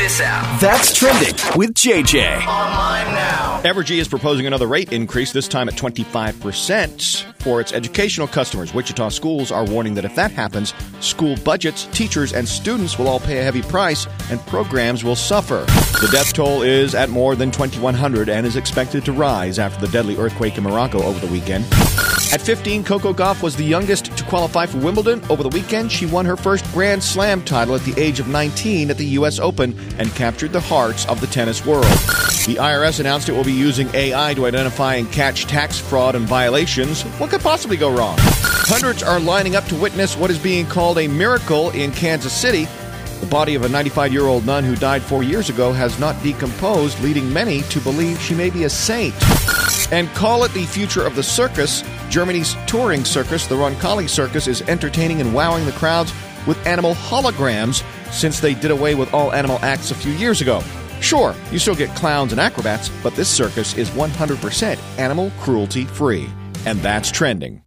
this app. That's trending with JJ. Online now. Evergy is proposing another rate increase, this time at 25% for its educational customers. Wichita schools are warning that if that happens, school budgets, teachers, and students will all pay a heavy price and programs will suffer. The death toll is at more than 2,100 and is expected to rise after the deadly earthquake in Morocco over the weekend. At 15, Coco Gauff was the youngest to qualify for Wimbledon. Over the weekend, she won her first Grand Slam title at the age of 19 at the U.S. Open and captured the hearts of the tennis world. The IRS announced it will be using AI to identify and catch tax fraud and violations. What could possibly go wrong? Hundreds are lining up to witness what is being called a miracle in Kansas City. The body of a 95 year old nun who died four years ago has not decomposed, leading many to believe she may be a saint. And call it the future of the circus. Germany's touring circus, the Roncalli Circus, is entertaining and wowing the crowds with animal holograms since they did away with all animal acts a few years ago. Sure, you still get clowns and acrobats, but this circus is 100% animal cruelty free. And that's trending.